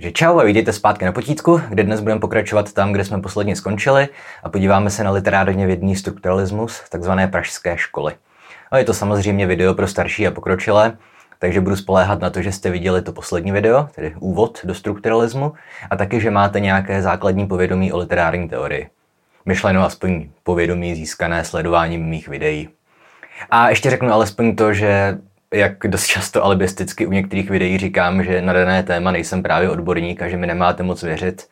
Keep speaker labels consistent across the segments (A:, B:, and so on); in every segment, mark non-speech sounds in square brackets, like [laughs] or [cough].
A: Takže čau a vítejte zpátky na potítku, kde dnes budeme pokračovat tam, kde jsme posledně skončili a podíváme se na literárně vědný strukturalismus, takzvané pražské školy. A je to samozřejmě video pro starší a pokročilé, takže budu spoléhat na to, že jste viděli to poslední video, tedy úvod do strukturalismu, a taky, že máte nějaké základní povědomí o literární teorii. Myšleno aspoň povědomí získané sledováním mých videí. A ještě řeknu alespoň to, že jak dost často alibisticky u některých videí říkám, že na dané téma nejsem právě odborník a že mi nemáte moc věřit,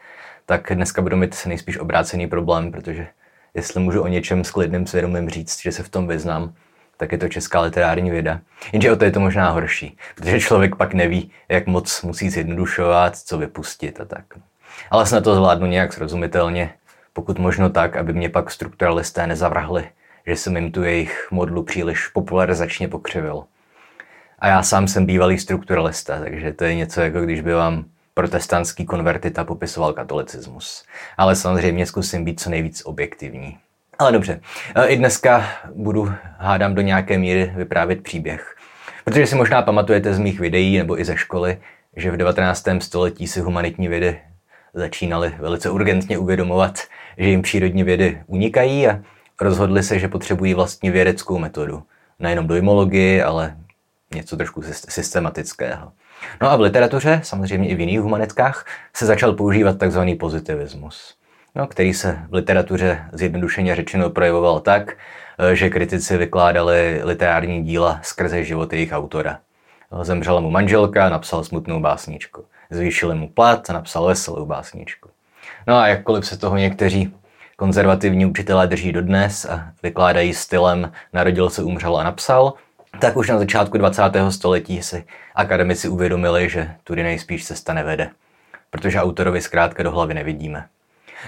A: tak dneska budu mít nejspíš obrácený problém, protože jestli můžu o něčem s klidným svědomím říct, že se v tom vyznám, tak je to česká literární věda. Jenže o to je to možná horší, protože člověk pak neví, jak moc musí zjednodušovat, co vypustit a tak. Ale snad to zvládnu nějak srozumitelně, pokud možno tak, aby mě pak strukturalisté nezavrhli, že jsem jim tu jejich modlu příliš popularizačně pokřivil. A já sám jsem bývalý strukturalista, takže to je něco jako když by vám protestantský konvertita popisoval katolicismus. Ale samozřejmě zkusím být co nejvíc objektivní. Ale dobře, e, i dneska budu, hádám do nějaké míry, vyprávět příběh. Protože si možná pamatujete z mých videí nebo i ze školy, že v 19. století si humanitní vědy začínaly velice urgentně uvědomovat, že jim přírodní vědy unikají a rozhodli se, že potřebují vlastně vědeckou metodu. Nejenom dojmologii, ale něco trošku systematického. No a v literatuře, samozřejmě i v jiných humanitkách, se začal používat tzv. pozitivismus, no, který se v literatuře zjednodušeně řečeno projevoval tak, eh, že kritici vykládali literární díla skrze život jejich autora. Zemřela mu manželka, napsal smutnou básničku. Zvýšili mu plat napsal veselou básničku. No a jakkoliv se toho někteří konzervativní učitelé drží dodnes a vykládají stylem narodil se, umřel a napsal, tak už na začátku 20. století si akademici uvědomili, že tudy nejspíš cesta nevede, protože autorovi zkrátka do hlavy nevidíme.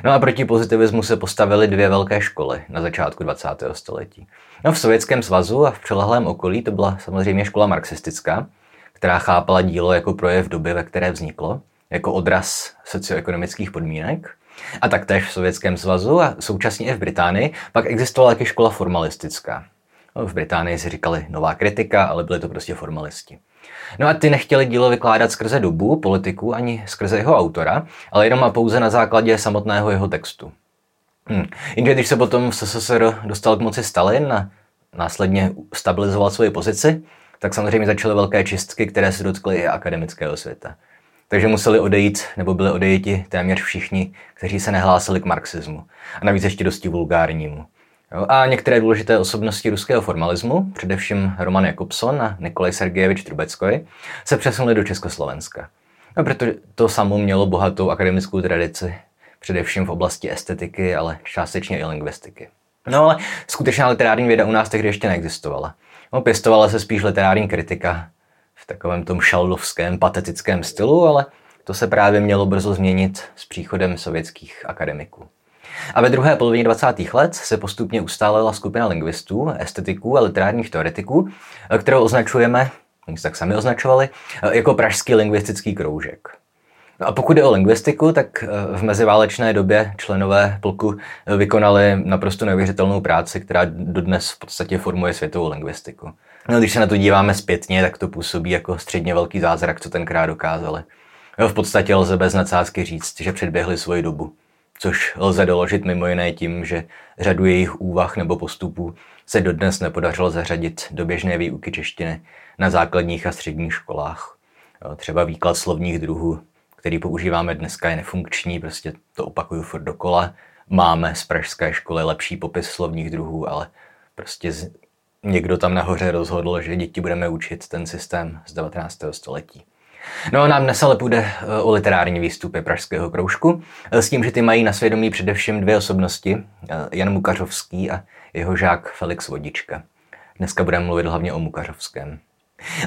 A: No a proti pozitivismu se postavily dvě velké školy na začátku 20. století. No v Sovětském svazu a v přilehlém okolí to byla samozřejmě škola marxistická, která chápala dílo jako projev doby, ve které vzniklo, jako odraz socioekonomických podmínek. A taktéž v Sovětském svazu a současně i v Británii pak existovala taky škola formalistická, v Británii si říkali nová kritika, ale byli to prostě formalisti. No a ty nechtěli dílo vykládat skrze dobu, politiku ani skrze jeho autora, ale jenom a pouze na základě samotného jeho textu. Hm. Jenže když se potom v SSSR dostal k moci Stalin a následně stabilizoval svoji pozici, tak samozřejmě začaly velké čistky, které se dotkly i akademického světa. Takže museli odejít, nebo byli odejiti téměř všichni, kteří se nehlásili k marxismu. A navíc ještě dosti vulgárnímu. Jo, a některé důležité osobnosti ruského formalismu, především Roman Jakobson a Nikolaj Sergejevič Trubeckoj, se přesunuli do Československa. No, protože to samo mělo bohatou akademickou tradici, především v oblasti estetiky, ale částečně i lingvistiky. No ale skutečná literární věda u nás tehdy ještě neexistovala. No, pěstovala se spíš literární kritika v takovém tom šaldovském, patetickém stylu, ale to se právě mělo brzo změnit s příchodem sovětských akademiků. A ve druhé polovině 20. let se postupně ustálela skupina lingvistů, estetiků a literárních teoretiků, kterou označujeme, oni se tak sami označovali, jako pražský lingvistický kroužek. No a pokud jde o lingvistiku, tak eh, v meziválečné době členové plku vykonali naprosto neuvěřitelnou práci, která dodnes v podstatě formuje světovou lingvistiku. No, když se na to díváme zpětně, tak to působí jako středně velký zázrak, co tenkrát dokázali. No, v podstatě lze bez nadsázky říct, že předběhli svoji dobu což lze doložit mimo jiné tím, že řadu jejich úvah nebo postupů se dodnes nepodařilo zařadit do běžné výuky češtiny na základních a středních školách. Třeba výklad slovních druhů, který používáme dneska, je nefunkční, prostě to opakuju furt dokola. Máme z pražské školy lepší popis slovních druhů, ale prostě někdo tam nahoře rozhodl, že děti budeme učit ten systém z 19. století. No nám dnes ale půjde eh, o literární výstupy Pražského kroužku, eh, s tím, že ty mají na svědomí především dvě osobnosti, eh, Jan Mukařovský a jeho žák Felix Vodička. Dneska budeme mluvit hlavně o Mukařovském.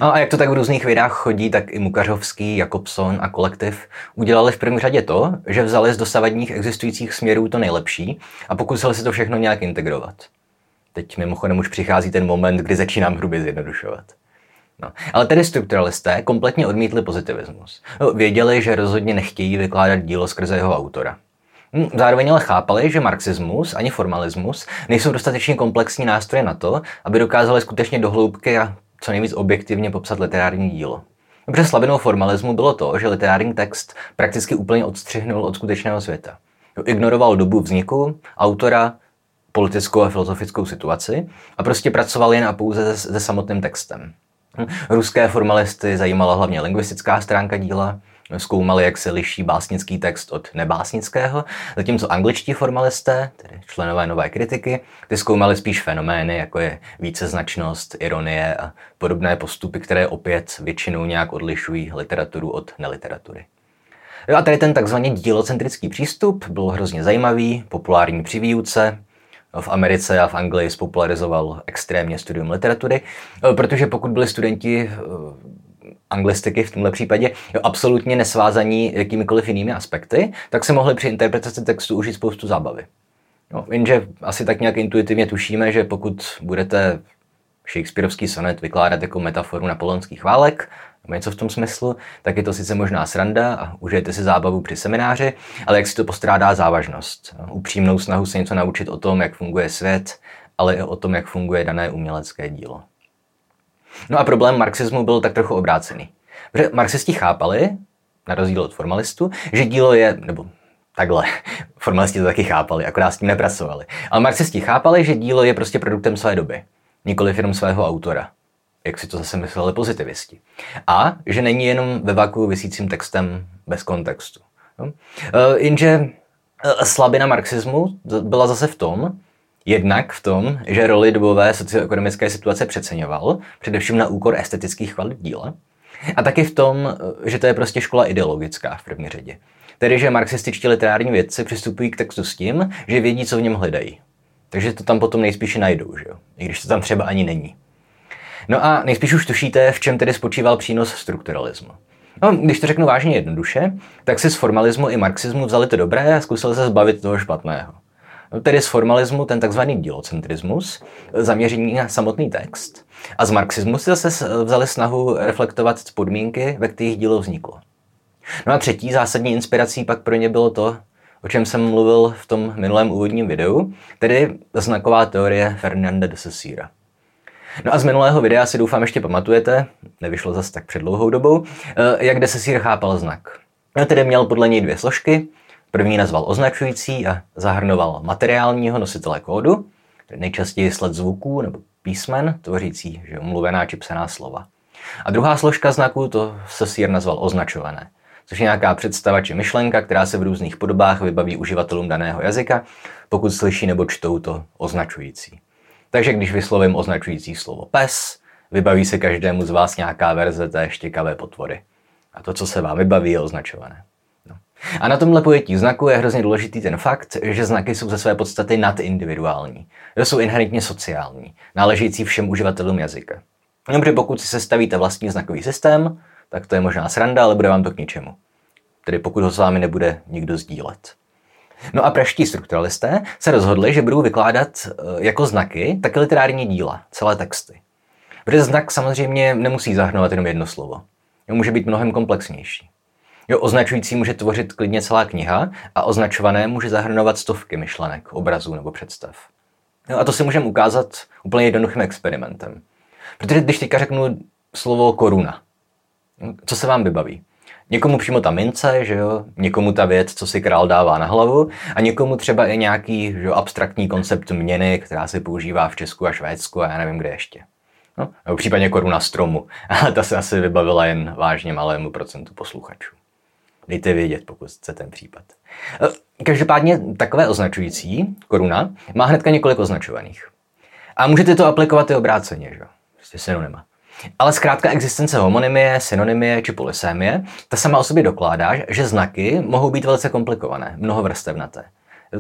A: No a jak to tak v různých vědách chodí, tak i Mukařovský, Jakobson a kolektiv udělali v první řadě to, že vzali z dosavadních existujících směrů to nejlepší a pokusili se to všechno nějak integrovat. Teď mimochodem už přichází ten moment, kdy začínám hrubě zjednodušovat. No. Ale tedy strukturalisté kompletně odmítli pozitivismus. No, věděli, že rozhodně nechtějí vykládat dílo skrze jeho autora. Hm, zároveň ale chápali, že marxismus ani formalismus nejsou dostatečně komplexní nástroje na to, aby dokázali skutečně dohloubky a co nejvíc objektivně popsat literární dílo. Protože slabinou formalismu bylo to, že literární text prakticky úplně odstřihnul od skutečného světa. Ignoroval dobu vzniku, autora, politickou a filozofickou situaci a prostě pracoval jen a pouze se, se samotným textem. Ruské formalisty zajímala hlavně lingvistická stránka díla, zkoumali, jak se liší básnický text od nebásnického, zatímco angličtí formalisté, tedy členové nové kritiky, ty zkoumali spíš fenomény, jako je víceznačnost, ironie a podobné postupy, které opět většinou nějak odlišují literaturu od neliteratury. Jo a tady ten takzvaný dílocentrický přístup byl hrozně zajímavý, populární při výuce, v Americe a v Anglii spopularizoval extrémně studium literatury, protože pokud byli studenti anglistiky v tomhle případě, absolutně nesvázaní jakýmikoliv jinými aspekty, tak se mohli při interpretaci textu užít spoustu zábavy. No, jenže asi tak nějak intuitivně tušíme, že pokud budete Shakespeareovský sonet vykládat jako metaforu napoleonských válek, nebo něco v tom smyslu, tak je to sice možná sranda a užijete si zábavu při semináři, ale jak si to postrádá závažnost. Upřímnou snahu se něco naučit o tom, jak funguje svět, ale i o tom, jak funguje dané umělecké dílo. No a problém marxismu byl tak trochu obrácený. Protože marxisti chápali, na rozdíl od formalistů, že dílo je, nebo takhle, [laughs] formalisti to taky chápali, akorát s tím nepracovali. Ale marxisti chápali, že dílo je prostě produktem své doby, nikoli firm svého autora. Jak si to zase mysleli pozitivisti. A že není jenom ve vaku vysícím textem bez kontextu. No? E, jenže e, slabina marxismu byla zase v tom, Jednak v tom, že roli dobové socioekonomické situace přeceňoval, především na úkor estetických kvalit díla, a taky v tom, že to je prostě škola ideologická v první řadě. Tedy, že marxističtí literární vědci přistupují k textu s tím, že vědí, co v něm hledají. Takže to tam potom nejspíše najdou, že jo? I když to tam třeba ani není. No a nejspíš už tušíte, v čem tedy spočíval přínos strukturalismu. No, když to řeknu vážně jednoduše, tak si z formalismu i marxismu vzali to dobré a zkusili se zbavit toho špatného tedy z formalismu ten takzvaný dílocentrismus, zaměření na samotný text. A z marxismu si zase vzali snahu reflektovat podmínky, ve kterých dílo vzniklo. No a třetí zásadní inspirací pak pro ně bylo to, o čem jsem mluvil v tom minulém úvodním videu, tedy znaková teorie Fernanda de Saussure. No a z minulého videa si doufám ještě pamatujete, nevyšlo zase tak před dlouhou dobou, eh, jak de Saussure chápal znak. No, tedy měl podle něj dvě složky, První nazval označující a zahrnoval materiálního nositele kódu, nejčastěji sled zvuků nebo písmen, tvořící že mluvená či psaná slova. A druhá složka znaku to Saussure nazval označované, což je nějaká představa či myšlenka, která se v různých podobách vybaví uživatelům daného jazyka, pokud slyší nebo čtou to označující. Takže když vyslovím označující slovo pes, vybaví se každému z vás nějaká verze té štěkavé potvory. A to, co se vám vybaví, je označované. A na tomhle pojetí znaku je hrozně důležitý ten fakt, že znaky jsou ze své podstaty nadindividuální. Že jsou inherentně sociální, náležející všem uživatelům jazyka. Dobře, pokud si sestavíte vlastní znakový systém, tak to je možná sranda, ale bude vám to k ničemu. Tedy pokud ho s vámi nebude nikdo sdílet. No a praští strukturalisté se rozhodli, že budou vykládat eh, jako znaky také literární díla, celé texty. Protože znak samozřejmě nemusí zahrnovat jenom jedno slovo. Může být mnohem komplexnější. Jo, označující může tvořit klidně celá kniha a označované může zahrnovat stovky myšlenek, obrazů nebo představ. Jo, a to si můžeme ukázat úplně jednoduchým experimentem. Protože když teďka řeknu slovo koruna, co se vám vybaví? Někomu přímo ta mince, že jo? někomu ta věc, co si král dává na hlavu a někomu třeba i nějaký že jo, abstraktní koncept měny, která se používá v Česku a Švédsku a já nevím kde ještě. No, nebo případně koruna stromu, [laughs] ale ta se asi vybavila jen vážně malému procentu posluchačů. Dejte vědět, pokud chce ten případ. E, každopádně takové označující koruna má hnedka několik označovaných. A můžete to aplikovat i obráceně, že? Prostě synonyma. Ale zkrátka existence homonymie, synonymie či polysémie, ta sama o sobě dokládá, že znaky mohou být velice komplikované, mnohovrstevnaté.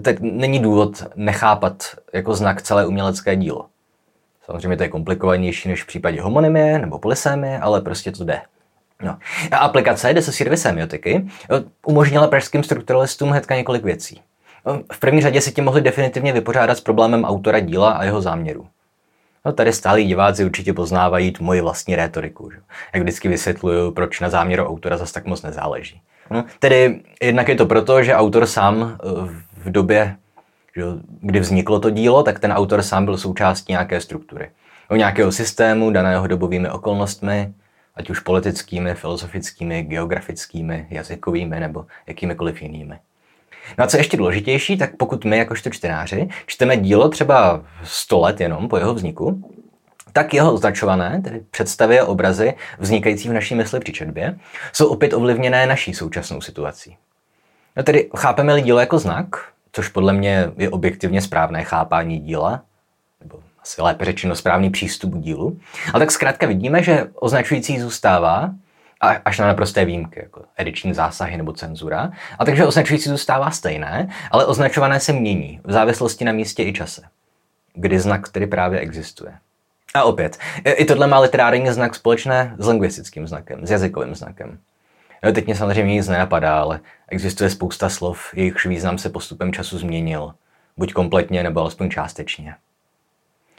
A: Tak není důvod nechápat jako znak celé umělecké dílo. Samozřejmě to je komplikovanější než v případě homonymie nebo polysémie, ale prostě to jde. No. A aplikace Desosirvy semiotiky eh, umožnila pražským strukturalistům hnedka několik věcí. Eh, v první řadě si tím mohli definitivně vypořádat s problémem autora díla a jeho záměru. No, tady stálí diváci určitě poznávají tu moji vlastní rétoriku. Že? Jak vždycky vysvětluju, proč na záměru autora zase tak moc nezáleží. No, tedy jednak je to proto, že autor sám eh, v době, že, kdy vzniklo to dílo, tak ten autor sám byl součástí nějaké struktury. O nějakého systému, daného dobovými okolnostmi, ať už politickými, filozofickými, geografickými, jazykovými nebo jakýmikoliv jinými. No a co ještě důležitější, tak pokud my jakožto čtenáři čteme dílo třeba 100 let jenom po jeho vzniku, tak jeho označované, tedy představy a obrazy vznikající v naší mysli při četbě, jsou opět ovlivněné naší současnou situací. No tedy chápeme-li dílo jako znak, což podle mě je objektivně správné chápání díla, nebo asi lépe řečeno správný přístup k dílu, ale tak zkrátka vidíme, že označující zůstává až na naprosté výjimky, jako ediční zásahy nebo cenzura. A takže označující zůstává stejné, ale označované se mění v závislosti na místě i čase, kdy znak tedy právě existuje. A opět, i tohle má literární znak společné s lingvistickým znakem, s jazykovým znakem. No, teď mě samozřejmě nic nenapadá, ale existuje spousta slov, jejichž význam se postupem času změnil. Buď kompletně, nebo alespoň částečně.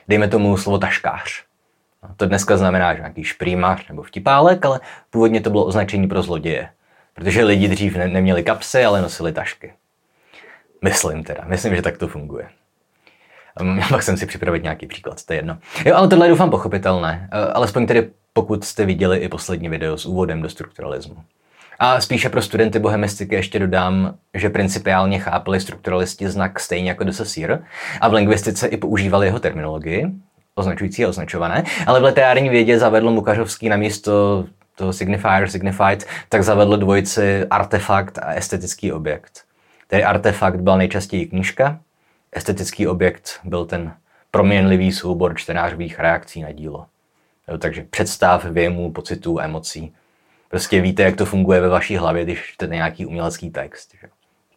A: Dejme tomu slovo taškář. To dneska znamená, že nějaký šprýmař nebo vtipálek, ale původně to bylo označení pro zloděje. Protože lidi dřív ne- neměli kapsy, ale nosili tašky. Myslím teda, myslím, že tak to funguje. Um, pak jsem si připravit nějaký příklad, to je jedno. Jo, ale tohle je doufám pochopitelné, uh, alespoň tedy pokud jste viděli i poslední video s úvodem do strukturalismu. A spíše pro studenty bohemistiky ještě dodám, že principiálně chápali strukturalisti znak stejně jako de Saussure a v lingvistice i používali jeho terminologii, označující a označované, ale v literární vědě zavedl Mukařovský na místo toho signifier, signified, tak zavedl dvojici artefakt a estetický objekt. Tedy artefakt byl nejčastěji knížka, estetický objekt byl ten proměnlivý soubor čtenářových reakcí na dílo. Jo, takže představ, věmů, pocitů, emocí. Prostě víte, jak to funguje ve vaší hlavě, když čtete nějaký umělecký text. Že?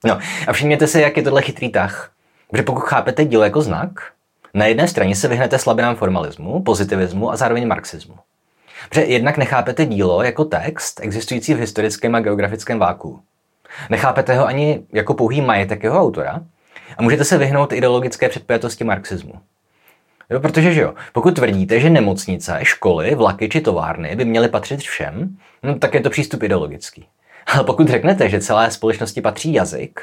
A: No a všimněte si, jak je tohle chytrý tah. Protože pokud chápete dílo jako znak, na jedné straně se vyhnete slabinám formalismu, pozitivismu a zároveň marxismu. Protože jednak nechápete dílo jako text existující v historickém a geografickém váku. Nechápete ho ani jako pouhý majetek jeho autora a můžete se vyhnout ideologické předpojatosti marxismu. Jo, protože že jo, pokud tvrdíte, že nemocnice, školy, vlaky či továrny by měly patřit všem, no, tak je to přístup ideologický. Ale pokud řeknete, že celé společnosti patří jazyk,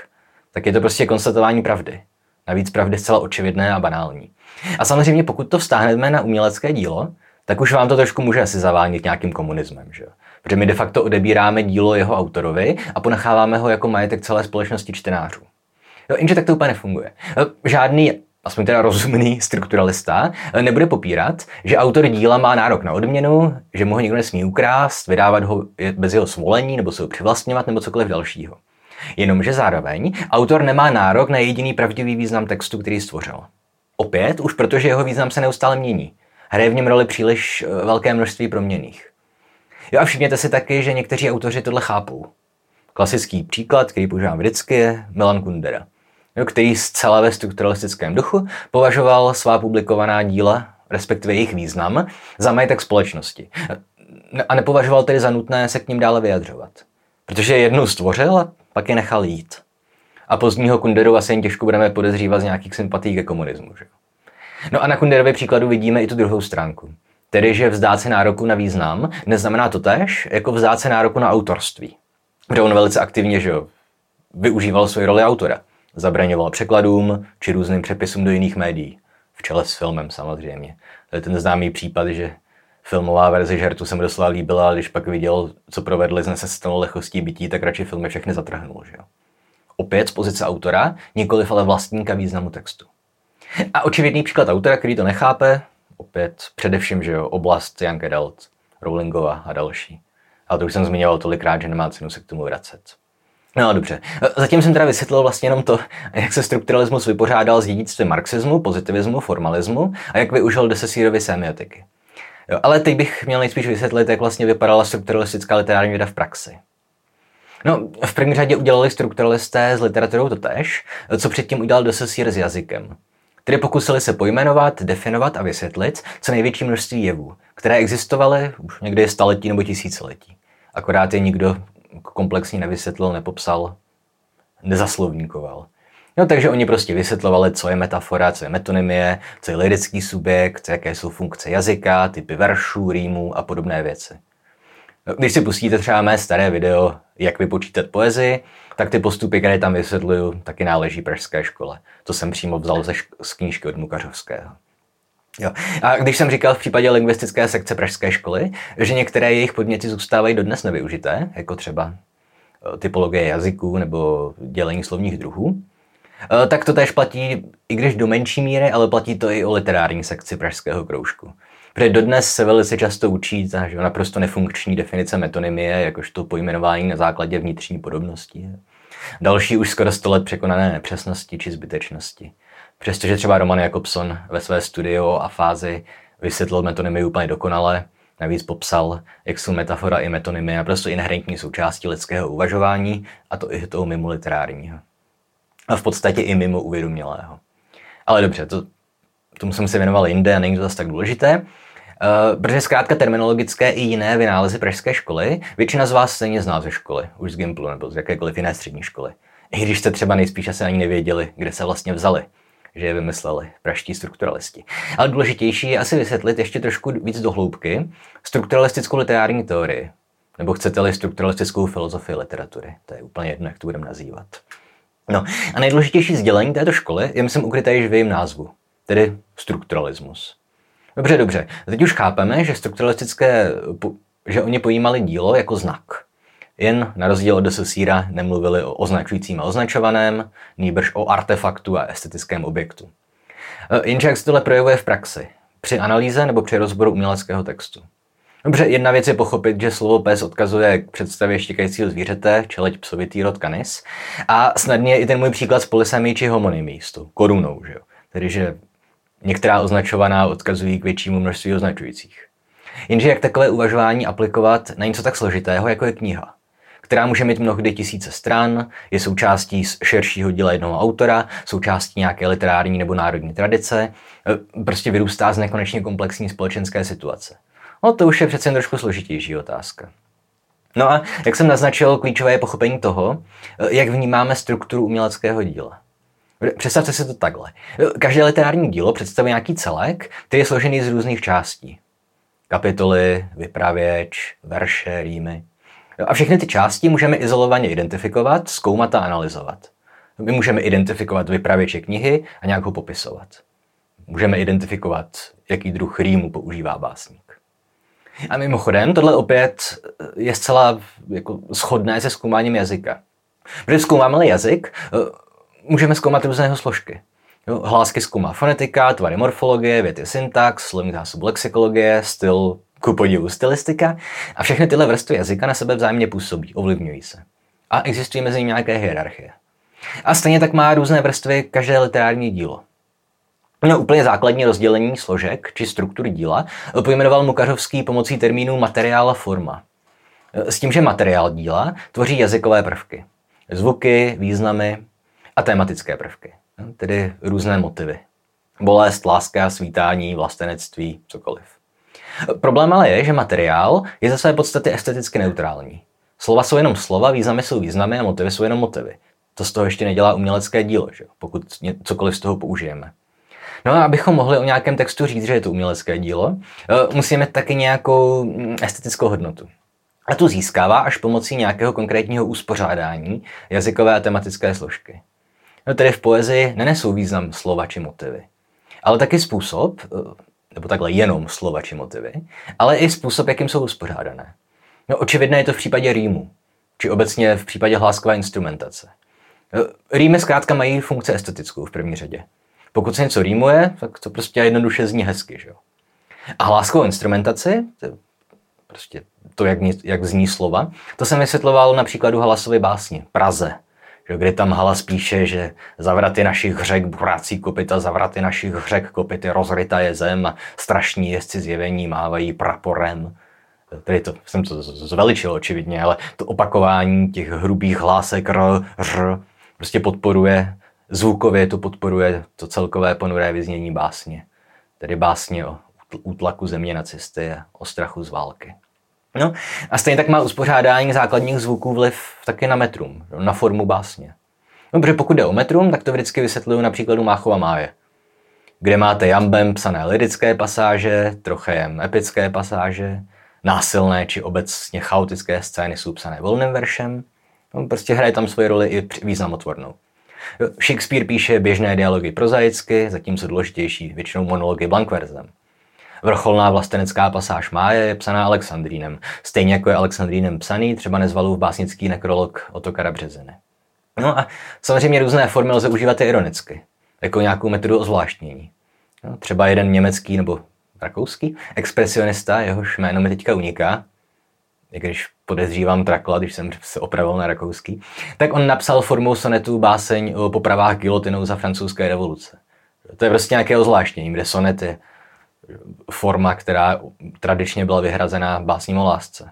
A: tak je to prostě konstatování pravdy. Navíc pravdy zcela očividné a banální. A samozřejmě pokud to vztáhneme na umělecké dílo, tak už vám to trošku může asi zavánit nějakým komunismem. Že? Protože my de facto odebíráme dílo jeho autorovi a ponecháváme ho jako majetek celé společnosti čtenářů. Jo, jenže tak to úplně nefunguje. Žádný aspoň teda rozumný strukturalista, nebude popírat, že autor díla má nárok na odměnu, že mu ho nikdo nesmí ukrást, vydávat ho bez jeho svolení nebo se ho přivlastňovat nebo cokoliv dalšího. Jenomže zároveň autor nemá nárok na jediný pravdivý význam textu, který stvořil. Opět, už protože jeho význam se neustále mění. Hraje v něm roli příliš eh, velké množství proměných. Jo a všimněte si taky, že někteří autoři tohle chápou. Klasický příklad, který používám vždycky, je Milan Kundera, jo, který zcela ve strukturalistickém duchu považoval svá publikovaná díla, respektive jejich význam, za majetek společnosti. A nepovažoval tedy za nutné se k ním dále vyjadřovat. Protože jednu stvořil a pak je nechal jít. A pozdního Kunderu asi jen těžko budeme podezřívat z nějakých sympatí ke komunismu. Že? No a na Kunderově příkladu vidíme i tu druhou stránku. Tedy, že vzdát se nároku na význam neznamená to tež, jako vzdát se nároku na autorství. Kde on velice aktivně že využíval svoji roli autora. Zabraňoval překladům či různým přepisům do jiných médií. V čele s filmem samozřejmě. To je ten známý případ, že filmová verze žertu se mu doslova líbila, ale když pak viděl, co provedli s nesestanou lehkostí bytí, tak radši filmy všechny zatrhnul. Že jo? Opět z pozice autora, nikoliv ale vlastníka významu textu. A očividný příklad autora, který to nechápe, opět především, že jo, oblast Young Adult, Rowlingova a další. Ale to už jsem zmiňoval tolikrát, že nemá cenu se k tomu vracet. No dobře. Zatím jsem teda vysvětlil vlastně jenom to, jak se strukturalismus vypořádal s dědictvím marxismu, pozitivismu, formalismu a jak využil Desesírovy semiotiky. Jo, ale teď bych měl nejspíš vysvětlit, jak vlastně vypadala strukturalistická literární věda v praxi. No, v první řadě udělali strukturalisté s literaturou totéž, co předtím udělal Dessessir s jazykem. Tedy pokusili se pojmenovat, definovat a vysvětlit co největší množství jevů, které existovaly už někdy staletí nebo tisíciletí. Akorát je nikdo komplexně nevysvětlil, nepopsal, nezaslovníkoval. No, takže oni prostě vysvětlovali, co je metafora, co je metonymie, co je lirický subjekt, jaké jsou funkce jazyka, typy veršů, rýmů a podobné věci. Když si pustíte třeba mé staré video, jak vypočítat poezii, tak ty postupy, které tam vysvětluju, taky náleží pražské škole. To jsem přímo vzal ze šk- z knížky od Mukařovského. Jo. A když jsem říkal v případě lingvistické sekce Pražské školy, že některé jejich podněty zůstávají dodnes nevyužité, jako třeba eh, typologie jazyků nebo dělení slovních druhů, tak to též platí, i když do menší míry, ale platí to i o literární sekci Pražského kroužku. Protože dodnes se velice často učí ta že naprosto nefunkční definice metonymie, jakožto pojmenování na základě vnitřní podobnosti. Další už skoro 100 let překonané nepřesnosti či zbytečnosti. Přestože třeba Roman Jakobson ve své studiu a fázi vysvětlil metonymy úplně dokonale, navíc popsal, jak jsou metafora i metonymy naprosto inherentní součástí lidského uvažování, a to i toho mimo literárního. A v podstatě i mimo uvědomělého. Ale dobře, to, tomu jsem se věnoval jinde a není to zase tak důležité. Uh, protože zkrátka terminologické i jiné vynálezy pražské školy většina z vás stejně zná ze školy, už z Gimplu nebo z jakékoliv jiné střední školy. I když jste třeba nejspíš asi ani nevěděli, kde se vlastně vzali že je vymysleli praští strukturalisti. Ale důležitější je asi vysvětlit ještě trošku víc dohloubky strukturalistickou literární teorii, nebo chcete-li strukturalistickou filozofii literatury. To je úplně jedno, jak to budeme nazývat. No a nejdůležitější sdělení této školy je, myslím, ukryté již v jejím názvu, tedy strukturalismus. Dobře, dobře. Teď už chápeme, že strukturalistické, že oni pojímali dílo jako znak. Jen na rozdíl od Saussura nemluvili o označujícím a označovaném, nýbrž o artefaktu a estetickém objektu. E, jenže jak se tohle projevuje v praxi? Při analýze nebo při rozboru uměleckého textu? Dobře, jedna věc je pochopit, že slovo pes odkazuje k představě štěkajícího zvířete, čeleť psovitý rod canis. A snadně i ten můj příklad s polisami či homonymí, s tou korunou, že jo? Tedy, že některá označovaná odkazují k většímu množství označujících. Jenže jak takové uvažování aplikovat na něco tak složitého, jako je kniha? která může mít mnohdy tisíce stran, je součástí širšího díla jednoho autora, součástí nějaké literární nebo národní tradice, e, prostě vyrůstá z nekonečně komplexní společenské situace. No to už je přece trošku složitější otázka. No a jak jsem naznačil, klíčové je pochopení toho, e, jak vnímáme strukturu uměleckého díla. Představte si to takhle. Každé literární dílo představuje nějaký celek, který je složený z různých částí. Kapitoly, vypravěč, verše, rýmy. A všechny ty části můžeme izolovaně identifikovat, zkoumat a analyzovat. My můžeme identifikovat vypravěče knihy a nějak ho popisovat. Můžeme identifikovat, jaký druh rýmu používá básník. A mimochodem, tohle opět je zcela jako shodné se zkoumáním jazyka. Protože zkoumáme jazyk, můžeme zkoumat různé jeho složky. Jo, hlásky zkoumá fonetika, tvary morfologie, věty syntax, slovní zásob lexikologie, styl, ku podivu stylistika a všechny tyhle vrstvy jazyka na sebe vzájemně působí, ovlivňují se. A existují mezi nimi nějaké hierarchie. A stejně tak má různé vrstvy každé literární dílo. No, úplně základní rozdělení složek či struktury díla pojmenoval Mukařovský pomocí termínu materiál a forma. S tím, že materiál díla tvoří jazykové prvky. Zvuky, významy a tematické prvky. Tedy různé motivy. Bolest, láska, svítání, vlastenectví, cokoliv. Problém ale je, že materiál je ze své podstaty esteticky neutrální. Slova jsou jenom slova, významy jsou významy a motivy jsou jenom motivy. To z toho ještě nedělá umělecké dílo, že? pokud cokoliv z toho použijeme. No a abychom mohli o nějakém textu říct, že je to umělecké dílo, eh, musíme taky nějakou mm, estetickou hodnotu. A tu získává až pomocí nějakého konkrétního uspořádání jazykové a tematické složky. No tedy v poezii nenesou význam slova či motivy, ale taky způsob, eh, nebo takhle jenom slova či motivy, ale i způsob, jakým jsou uspořádané. No očividné je to v případě rýmu, či obecně v případě hláskové instrumentace. E, rýmy zkrátka mají funkci estetickou v první řadě. Pokud se něco rýmuje, tak to prostě jednoduše zní hezky. Že jo? A hláskovou instrumentaci, to prostě to, jak, jak zní slova, to jsem vysvětloval na příkladu Halasovy básně Praze, že kde tam Hala spíše, že zavraty našich řek burácí kopita, zavraty našich řek kopity, rozryta je zem a strašní jezdci zjevení mávají praporem. Tady to jsem to zveličil očividně, ale to opakování těch hrubých hlásek r, r prostě podporuje, zvukově to podporuje to celkové ponuré vyznění básně. Tedy básně o útlaku země nacisty a o strachu z války. No a stejně tak má uspořádání základních zvuků vliv taky na metrum, na formu básně. No, protože pokud jde o metrum, tak to vždycky vysvětluju na příkladu Máchova máje, kde máte jambem psané lirické pasáže, trochejem epické pasáže, násilné či obecně chaotické scény jsou psané volným veršem, no, prostě hraje tam svoji roli i významotvornou. Shakespeare píše běžné dialogy prozaicky, zatímco důležitější většinou monology blankverzem. Vrcholná vlastenecká pasáž Máje je psaná Alexandrínem, stejně jako je Alexandrínem psaný třeba nezvalův básnický nekrolog Otokara Březiny. No a samozřejmě různé formy lze užívat i ironicky, jako nějakou metodu ozvláštnění. No, třeba jeden německý nebo rakouský expresionista, jehož jméno mi teďka uniká, i když podezřívám Trakla, když jsem se opravil na rakouský, tak on napsal formou sonetu báseň o popravách gilotinou za francouzské revoluce. To je prostě nějaké ozvláštnění, kde sonet je forma, která tradičně byla vyhrazená básním o lásce.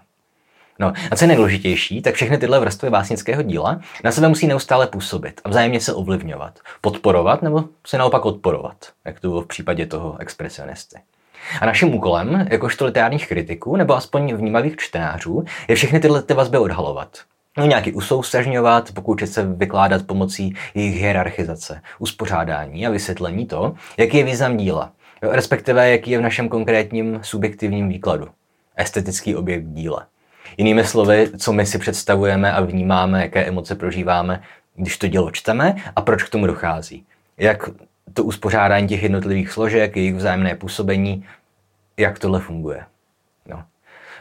A: No a co je nejdůležitější, tak všechny tyhle vrstvy básnického díla na sebe musí neustále působit a vzájemně se ovlivňovat, podporovat nebo se naopak odporovat, jak to bylo v případě toho expresionisty. A naším úkolem, jakožto literárních kritiků nebo aspoň vnímavých čtenářů, je všechny tyhle ty vazby odhalovat. No nějaký usoustažňovat, pokoušet se vykládat pomocí jejich hierarchizace, uspořádání a vysvětlení to, jaký je význam díla, respektive jaký je v našem konkrétním subjektivním výkladu. Estetický objekt díla. Jinými slovy, co my si představujeme a vnímáme, jaké emoce prožíváme, když to dílo čteme a proč k tomu dochází. Jak to uspořádání těch jednotlivých složek, jejich vzájemné působení, jak tohle funguje. No.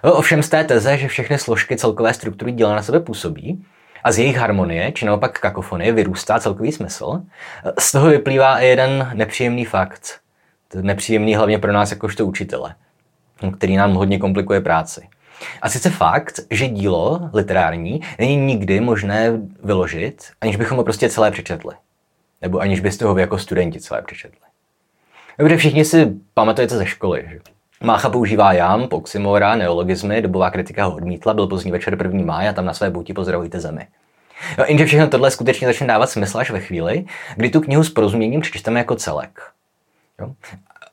A: no ovšem z té teze, že všechny složky celkové struktury díla na sebe působí, a z jejich harmonie, či naopak kakofonie, vyrůstá celkový smysl, z toho vyplývá i jeden nepříjemný fakt. To nepříjemný hlavně pro nás jakožto učitele, který nám hodně komplikuje práci. A sice fakt, že dílo literární není nikdy možné vyložit, aniž bychom ho prostě celé přečetli. Nebo aniž byste ho jako studenti celé přečetli. Dobře, všichni si pamatujete ze školy, že? Mácha používá jam, oxymora, neologismy, dobová kritika ho odmítla, byl pozdní večer 1. máje a tam na své bouti pozdravujte zemi. No, jenže všechno tohle skutečně začne dávat smysl až ve chvíli, kdy tu knihu s porozuměním přečteme jako celek. Jo?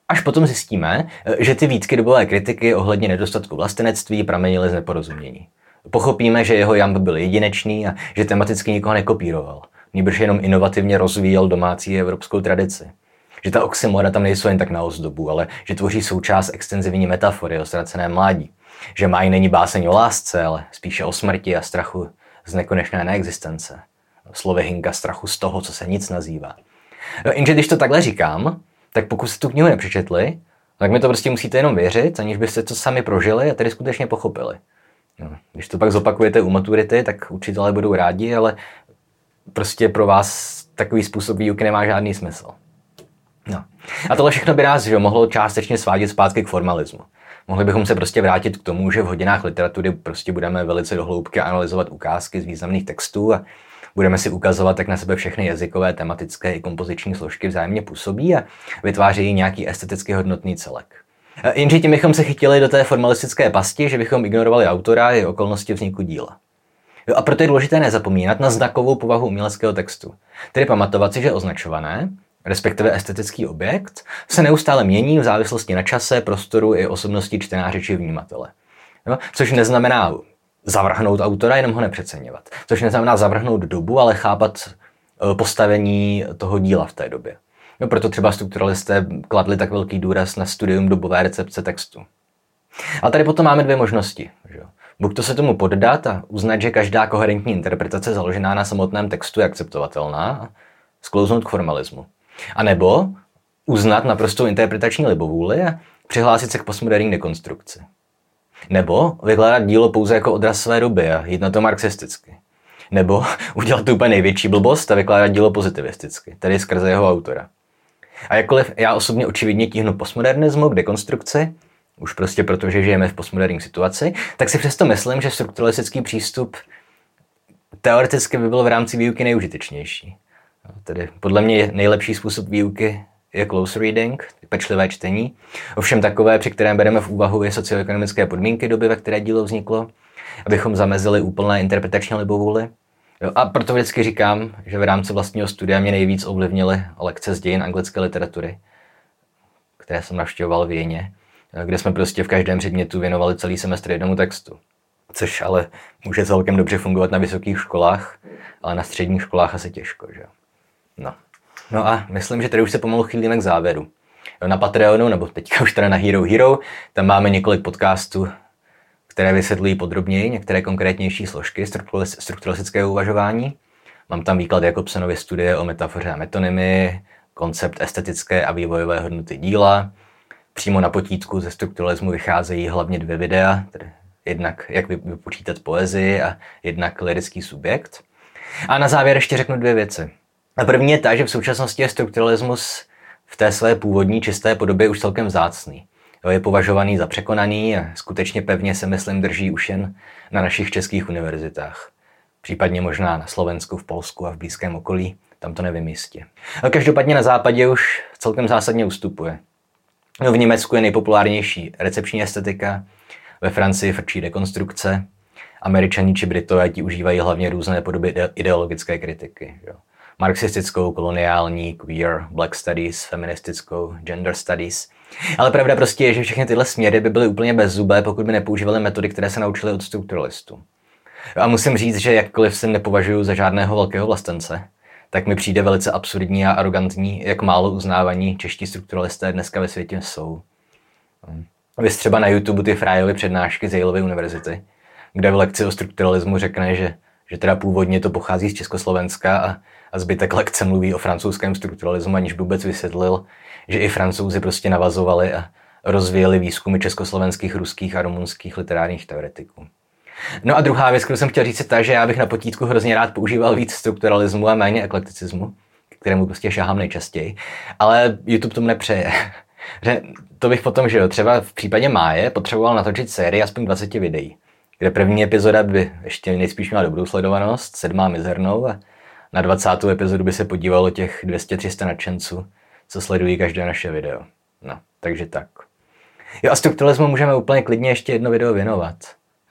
A: Až potom zjistíme, že ty výtky dobové kritiky ohledně nedostatku vlastenectví pramenily z neporozumění. Pochopíme, že jeho jamb byl jedinečný a že tematicky nikoho nekopíroval. Nýbrž jenom inovativně rozvíjel domácí evropskou tradici. Že ta oxymora tam nejsou jen tak na ozdobu, ale že tvoří součást extenzivní metafory o ztracené mládí. Že mají není báseň o lásce, ale spíše o smrti a strachu z nekonečné neexistence. Slovy Hinka strachu z toho, co se nic nazývá. No, jenže když to takhle říkám, tak pokud jste tu knihu nepřečetli, tak mi to prostě musíte jenom věřit, aniž byste to sami prožili a tedy skutečně pochopili. No, když to pak zopakujete u maturity, tak učitelé budou rádi, ale prostě pro vás takový způsob výuky nemá žádný smysl. No. A tohle všechno by nás že, mohlo částečně svádět zpátky k formalismu. Mohli bychom se prostě vrátit k tomu, že v hodinách literatury prostě budeme velice dohloubky analyzovat ukázky z významných textů a budeme si ukazovat, jak na sebe všechny jazykové, tematické i kompoziční složky vzájemně působí a vytvářejí nějaký esteticky hodnotný celek. Jenže tím bychom se chytili do té formalistické pasti, že bychom ignorovali autora i okolnosti vzniku díla. Jo, a proto je důležité nezapomínat na znakovou povahu uměleckého textu. Tedy pamatovat si, že označované, respektive estetický objekt, se neustále mění v závislosti na čase, prostoru i osobnosti čtenáře či vnímatele. Jo, což neznamená zavrhnout autora, jenom ho nepřeceňovat. Což neznamená zavrhnout dobu, ale chápat e, postavení toho díla v té době. No, proto třeba strukturalisté kladli tak velký důraz na studium dobové recepce textu. A tady potom máme dvě možnosti. Že? Buď to se tomu poddat a uznat, že každá koherentní interpretace založená na samotném textu je akceptovatelná a sklouznout k formalismu. A nebo uznat naprostou interpretační libovůli a přihlásit se k postmoderní dekonstrukci. Nebo vykládat dílo pouze jako odraz své doby a jít na to marxisticky. Nebo [laughs] udělat tu úplně největší blbost a vykládat dílo pozitivisticky, tedy skrze jeho autora. A jakkoliv já osobně očividně tíhnu postmodernismu k dekonstrukci, už prostě proto, že žijeme v postmoderní situaci, tak si přesto myslím, že strukturalistický přístup teoreticky by byl v rámci výuky nejužitečnější. Tedy podle mě nejlepší způsob výuky je close reading, pečlivé čtení. Ovšem takové, při kterém bereme v úvahu i socioekonomické podmínky doby, ve které dílo vzniklo, abychom zamezili úplné interpretační libovůli. A proto vždycky říkám, že v rámci vlastního studia mě nejvíc ovlivnily lekce z dějin anglické literatury, které jsem navštěvoval v Jeně, kde jsme prostě v každém předmětu věnovali celý semestr jednomu textu. Což ale může celkem dobře fungovat na vysokých školách, ale na středních školách asi těžko, že? No. No a myslím, že tady už se pomalu chýlíme k závěru. Na Patreonu, nebo teďka už teda na Hero Hero, tam máme několik podcastů, které vysvětlují podrobněji některé konkrétnější složky strukturalistického uvažování. Mám tam výklad Jakobsenovy studie o metafoře a metonymy, koncept estetické a vývojové hodnoty díla. Přímo na potítku ze strukturalismu vycházejí hlavně dvě videa, tedy jednak jak vypočítat poezii a jednak lirický subjekt. A na závěr ještě řeknu dvě věci. A první je ta, že v současnosti je strukturalismus v té své původní čisté podobě už celkem vzácný. Jo, je považovaný za překonaný a skutečně pevně se myslím drží už jen na našich českých univerzitách. Případně možná na Slovensku, v Polsku a v blízkém okolí, tam to nevím jistě. A každopádně na západě už celkem zásadně ustupuje. No, v Německu je nejpopulárnější recepční estetika, ve Francii frčí dekonstrukce, Američani či Britové ti užívají hlavně různé podoby ideologické kritiky. Jo. Marxistickou, koloniální, queer, black studies, feministickou, gender studies. Ale pravda prostě je, že všechny tyhle směry by byly úplně bez zubé, pokud by nepoužívali metody, které se naučili od strukturalistů. A musím říct, že jakkoliv se nepovažuji za žádného velkého vlastence, tak mi přijde velice absurdní a arrogantní, jak málo uznávaní čeští strukturalisté dneska ve světě jsou. Vy třeba na YouTube ty Fryovy přednášky z Yaleovy univerzity, kde v lekci o strukturalismu řekne, že, že teda původně to pochází z Československa a, a zbytek lekce mluví o francouzském strukturalismu, aniž by vůbec vysvětlil, že i francouzi prostě navazovali a rozvíjeli výzkumy československých, ruských a rumunských literárních teoretiků. No a druhá věc, kterou jsem chtěl říct, je ta, že já bych na potítku hrozně rád používal víc strukturalismu a méně eklekticismu, kterému prostě šáhám nejčastěji, ale YouTube tomu nepřeje. [laughs] že to bych potom, že jo, třeba v případě Máje potřeboval natočit sérii aspoň 20 videí, kde první epizoda by ještě nejspíš měla dobrou sledovanost, sedmá mizernou a na 20. epizodu by se podívalo těch 200-300 nadšenců, co sledují každé naše video. No, takže tak. Jo a strukturalismu můžeme úplně klidně ještě jedno video věnovat.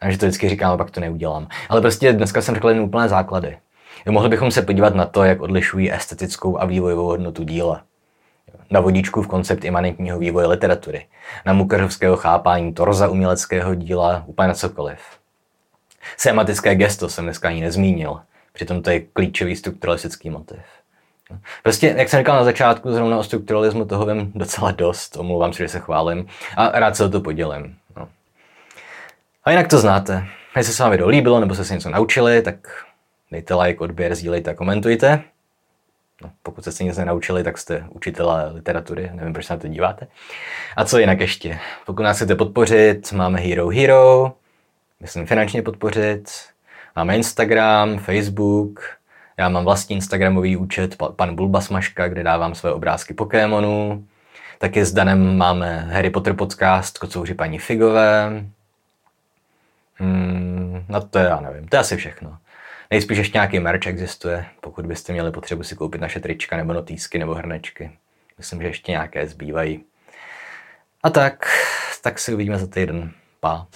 A: A že to vždycky říkám, a pak to neudělám. Ale prostě dneska jsem řekl jen úplné základy. Jo, mohli bychom se podívat na to, jak odlišují estetickou a vývojovou hodnotu díla. Na vodičku v koncept imanentního vývoje literatury. Na mukařovského chápání torza uměleckého díla, úplně na cokoliv. Sematické gesto jsem dneska ani nezmínil. Přitom to je klíčový strukturalistický motiv. Prostě, jak jsem říkal na začátku, zrovna o strukturalismu toho vím docela dost, omlouvám se, že se chválím a rád se o to podělím. A jinak to znáte. Jestli se vám video líbilo nebo jste se něco naučili, tak dejte like, odběr, sdílejte a komentujte. No, pokud jste se nic nenaučili, tak jste učitelé literatury, nevím, proč se na to díváte. A co jinak ještě? Pokud nás chcete podpořit, máme Hero Hero, myslím finančně podpořit, máme Instagram, Facebook, já mám vlastní Instagramový účet, pan Bulbasmaška, kde dávám své obrázky Pokémonů. Taky s Danem máme Harry Potter podcast, kocouři paní Figové. Hmm, no to já nevím, to je asi všechno. Nejspíš ještě nějaký merch existuje, pokud byste měli potřebu si koupit naše trička nebo notýsky nebo hrnečky. Myslím, že ještě nějaké zbývají. A tak, tak si uvidíme za týden. Pa.